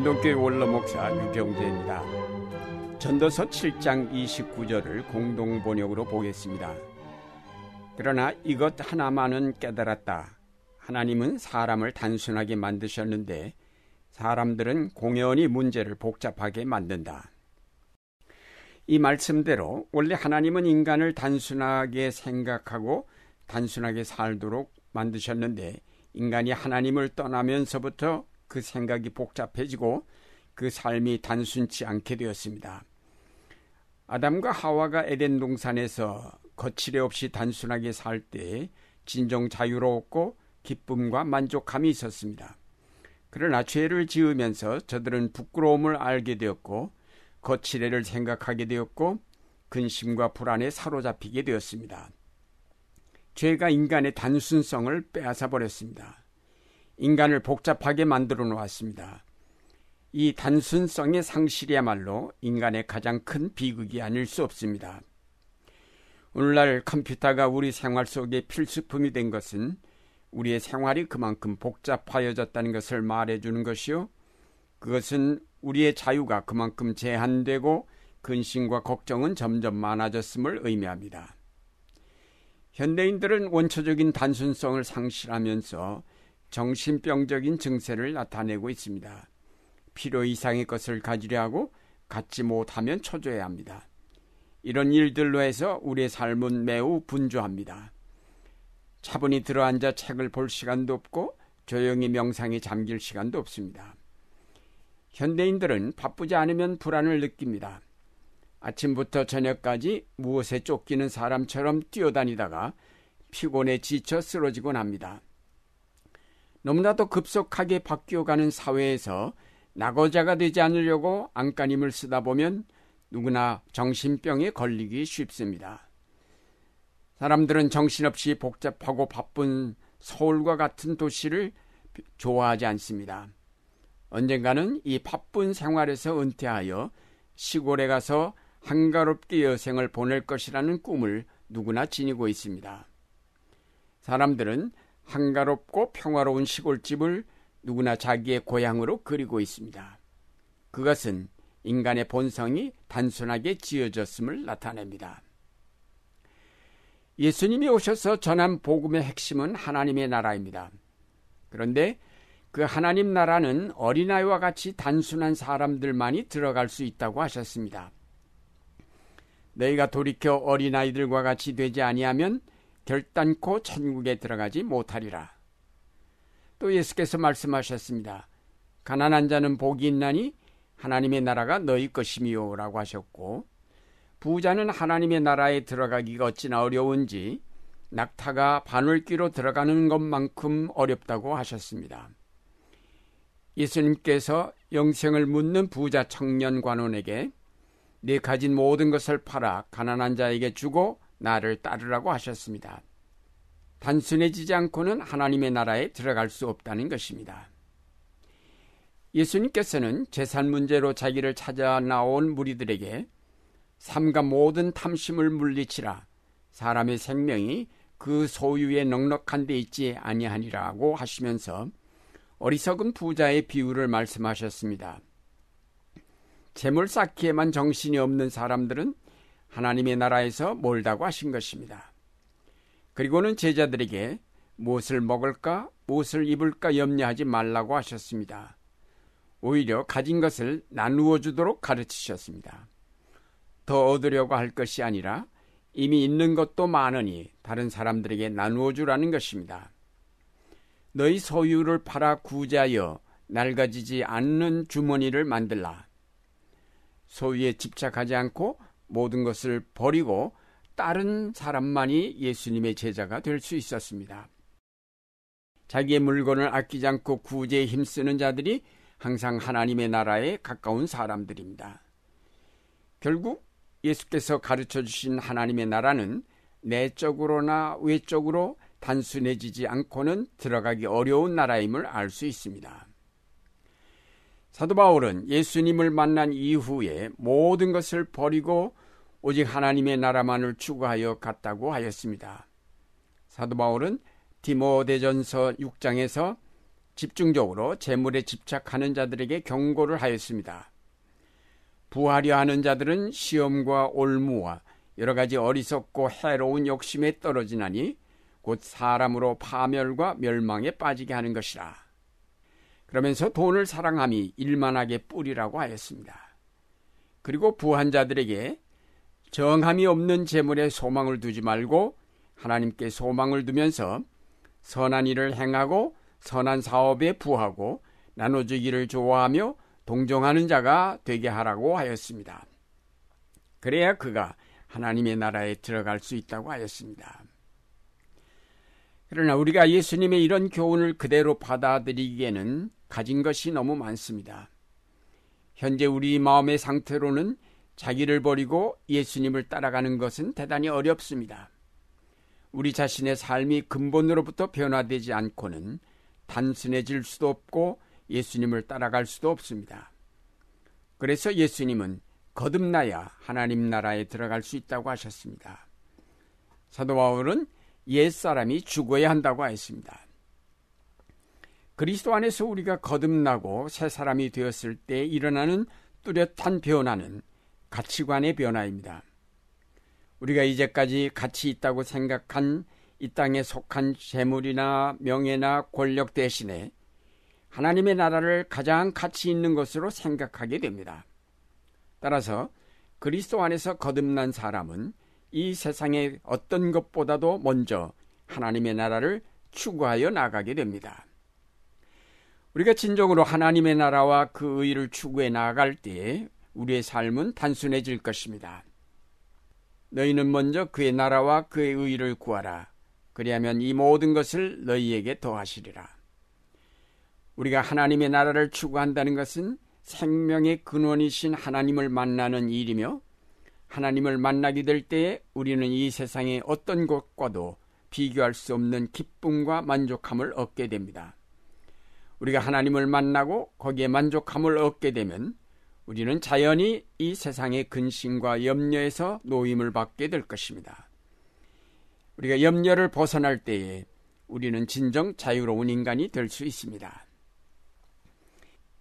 안동교회 원로목사 유경재입니다. 전도서 7장 29절을 공동 번역으로 보겠습니다. 그러나 이것 하나만은 깨달았다. 하나님은 사람을 단순하게 만드셨는데 사람들은 공연히 문제를 복잡하게 만든다. 이 말씀대로 원래 하나님은 인간을 단순하게 생각하고 단순하게 살도록 만드셨는데 인간이 하나님을 떠나면서부터 그 생각이 복잡해지고 그 삶이 단순치 않게 되었습니다. 아담과 하와가 에덴 동산에서 거칠애 없이 단순하게 살 때 진정 자유로웠고 기쁨과 만족감이 있었습니다. 그러나 죄를 지으면서 저들은 부끄러움을 알게 되었고 거칠애를 생각하게 되었고 근심과 불안에 사로잡히게 되었습니다. 죄가 인간의 단순성을 빼앗아 버렸습니다. 인간을 복잡하게 만들어 놓았습니다. 이 단순성의 상실이야말로 인간의 가장 큰 비극이 아닐 수 없습니다. 오늘날 컴퓨터가 우리 생활 속에 필수품이 된 것은 우리의 생활이 그만큼 복잡하여졌다는 것을 말해주는 것이요. 그것은 우리의 자유가 그만큼 제한되고 근심과 걱정은 점점 많아졌음을 의미합니다. 현대인들은 원초적인 단순성을 상실하면서 정신병적인 증세를 나타내고 있습니다. 필요 이상의 것을 가지려 하고 갖지 못하면 초조해야 합니다. 이런 일들로 해서 우리의 삶은 매우 분주합니다. 차분히 들어앉아 책을 볼 시간도 없고 조용히 명상에 잠길 시간도 없습니다. 현대인들은 바쁘지 않으면 불안을 느낍니다. 아침부터 저녁까지 무엇에 쫓기는 사람처럼 뛰어다니다가 피곤에 지쳐 쓰러지곤 합니다. 너무나도 급속하게 바뀌어가는 사회에서 낙오자가 되지 않으려고 안간힘을 쓰다 보면 누구나 정신병에 걸리기 쉽습니다. 사람들은 정신없이 복잡하고 바쁜 서울과 같은 도시를 좋아하지 않습니다. 언젠가는 이 바쁜 생활에서 은퇴하여 시골에 가서 한가롭게 여생을 보낼 것이라는 꿈을 누구나 지니고 있습니다. 사람들은 한가롭고 평화로운 시골집을 누구나 자기의 고향으로 그리고 있습니다. 그것은 인간의 본성이 단순하게 지어졌음을 나타냅니다. 예수님이 오셔서 전한 복음의 핵심은 하나님의 나라입니다. 그런데 그 하나님 나라는 어린아이와 같이 단순한 사람들만이 들어갈 수 있다고 하셨습니다. 너희가 돌이켜 어린아이들과 같이 되지 아니하면 결단코 천국에 들어가지 못하리라. 또 예수께서 말씀하셨습니다. 가난한 자는 복이 있나니 하나님의 나라가 너희 것이미요 라고 하셨고 부자는 하나님의 나라에 들어가기가 어찌나 어려운지 낙타가 바늘귀로 들어가는 것만큼 어렵다고 하셨습니다. 예수님께서 영생을 묻는 부자 청년 관원에게 네 가진 모든 것을 팔아 가난한 자에게 주고 나를 따르라고 하셨습니다. 단순해지지 않고는 하나님의 나라에 들어갈 수 없다는 것입니다. 예수님께서는 재산 문제로 자기를 찾아 나온 무리들에게 삶과 모든 탐심을 물리치라 사람의 생명이 그 소유에 넉넉한 데 있지 아니하니라고 하시면서 어리석은 부자의 비유를 말씀하셨습니다. 재물 쌓기에만 정신이 없는 사람들은 하나님의 나라에서 멀다고 하신 것입니다. 그리고는 제자들에게 무엇을 먹을까, 무엇을 입을까 염려하지 말라고 하셨습니다. 오히려 가진 것을 나누어 주도록 가르치셨습니다. 더 얻으려고 할 것이 아니라 이미 있는 것도 많으니 다른 사람들에게 나누어 주라는 것입니다. 너희 소유를 팔아 구제하여 낡아지지 않는 주머니를 만들라. 소유에 집착하지 않고 모든 것을 버리고 다른 사람만이 예수님의 제자가 될 수 있었습니다. 자기의 물건을 아끼지 않고 구제에 힘쓰는 자들이 항상 하나님의 나라에 가까운 사람들입니다. 결국 예수께서 가르쳐 주신 하나님의 나라는 내적으로나 외적으로 단순해지지 않고는 들어가기 어려운 나라임을 알 수 있습니다. 사도 바울은 예수님을 만난 이후에 모든 것을 버리고 오직 하나님의 나라만을 추구하여 갔다고 하였습니다. 사도 바울은 디모데전서 6장에서 집중적으로 재물에 집착하는 자들에게 경고를 하였습니다. 부하려 하는 자들은 시험과 올무와 여러 가지 어리석고 해로운 욕심에 떨어지나니 곧 사람으로 파멸과 멸망에 빠지게 하는 것이라. 그러면서 돈을 사랑함이 일만하게 뿌리라고 하였습니다. 그리고 부한 자들에게 정함이 없는 재물에 소망을 두지 말고 하나님께 소망을 두면서 선한 일을 행하고 선한 사업에 부하고 나눠주기를 좋아하며 동정하는 자가 되게 하라고 하였습니다. 그래야 그가 하나님의 나라에 들어갈 수 있다고 하였습니다. 그러나 우리가 예수님의 이런 교훈을 그대로 받아들이기에는 가진 것이 너무 많습니다. 현재 우리 마음의 상태로는 자기를 버리고 예수님을 따라가는 것은 대단히 어렵습니다. 우리 자신의 삶이 근본으로부터 변화되지 않고는 단순해질 수도 없고 예수님을 따라갈 수도 없습니다. 그래서 예수님은 거듭나야 하나님 나라에 들어갈 수 있다고 하셨습니다. 사도 바울은 옛사람이 죽어야 한다고 했습니다. 그리스도 안에서 우리가 거듭나고 새 사람이 되었을 때 일어나는 뚜렷한 변화는 가치관의 변화입니다. 우리가 이제까지 가치 있다고 생각한 이 땅에 속한 재물이나 명예나 권력 대신에 하나님의 나라를 가장 가치 있는 것으로 생각하게 됩니다. 따라서 그리스도 안에서 거듭난 사람은 이 세상의 어떤 것보다도 먼저 하나님의 나라를 추구하여 나가게 됩니다. 우리가 진정으로 하나님의 나라와 그 의를 추구해 나아갈 때에 우리의 삶은 단순해질 것입니다. 너희는 먼저 그의 나라와 그의 의를 구하라. 그리하면 이 모든 것을 너희에게 더하시리라. 우리가 하나님의 나라를 추구한다는 것은 생명의 근원이신 하나님을 만나는 일이며 하나님을 만나게 될 때에 우리는 이 세상의 어떤 것과도 비교할 수 없는 기쁨과 만족함을 얻게 됩니다. 우리가 하나님을 만나고 거기에 만족함을 얻게 되면 우리는 자연히 이 세상의 근심과 염려에서 노임을 받게 될 것입니다. 우리가 염려를 벗어날 때에 우리는 진정 자유로운 인간이 될 수 있습니다.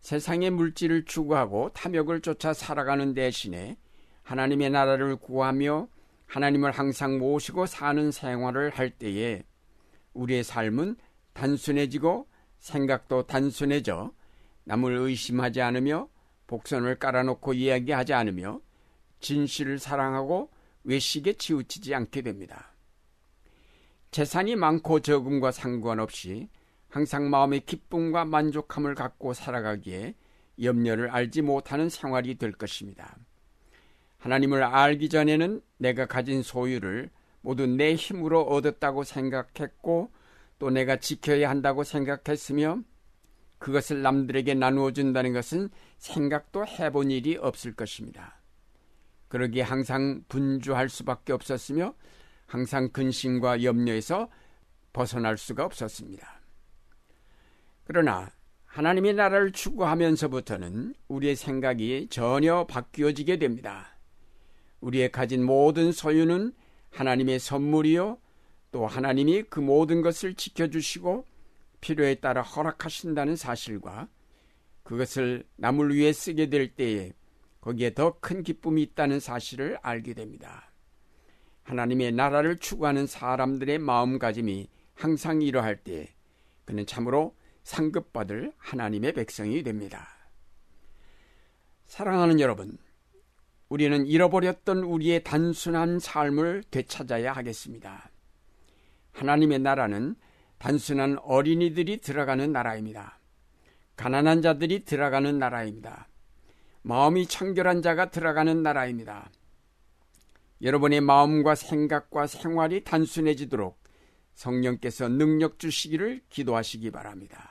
세상의 물질을 추구하고 탐욕을 쫓아 살아가는 대신에 하나님의 나라를 구하며 하나님을 항상 모시고 사는 생활을 할 때에 우리의 삶은 단순해지고 생각도 단순해져 남을 의심하지 않으며 복선을 깔아놓고 이야기하지 않으며 진실을 사랑하고 외식에 치우치지 않게 됩니다. 재산이 많고 적음과 상관없이 항상 마음의 기쁨과 만족함을 갖고 살아가기에 염려를 알지 못하는 생활이 될 것입니다. 하나님을 알기 전에는 내가 가진 소유를 모두 내 힘으로 얻었다고 생각했고 또 내가 지켜야 한다고 생각했으며 그것을 남들에게 나누어 준다는 것은 생각도 해본 일이 없을 것입니다. 그러기에 항상 분주할 수밖에 없었으며 항상 근심과 염려에서 벗어날 수가 없었습니다. 그러나 하나님의 나라를 추구하면서부터는 우리의 생각이 전혀 바뀌어지게 됩니다. 우리의 가진 모든 소유는 하나님의 선물이요 또 하나님이 그 모든 것을 지켜주시고 필요에 따라 허락하신다는 사실과 그것을 남을 위해 쓰게 될 때에 거기에 더 큰 기쁨이 있다는 사실을 알게 됩니다. 하나님의 나라를 추구하는 사람들의 마음가짐이 항상 이러할 때 그는 참으로 상급받을 하나님의 백성이 됩니다. 사랑하는 여러분, 우리는 잃어버렸던 우리의 단순한 삶을 되찾아야 하겠습니다. 하나님의 나라는 단순한 어린이들이 들어가는 나라입니다. 가난한 자들이 들어가는 나라입니다. 마음이 청결한 자가 들어가는 나라입니다. 여러분의 마음과 생각과 생활이 단순해지도록 성령께서 능력 주시기를 기도하시기 바랍니다.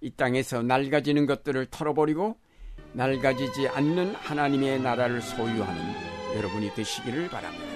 이 땅에서 낡아지는 것들을 털어버리고 낡아지지 않는 하나님의 나라를 소유하는 여러분이 되시기를 바랍니다.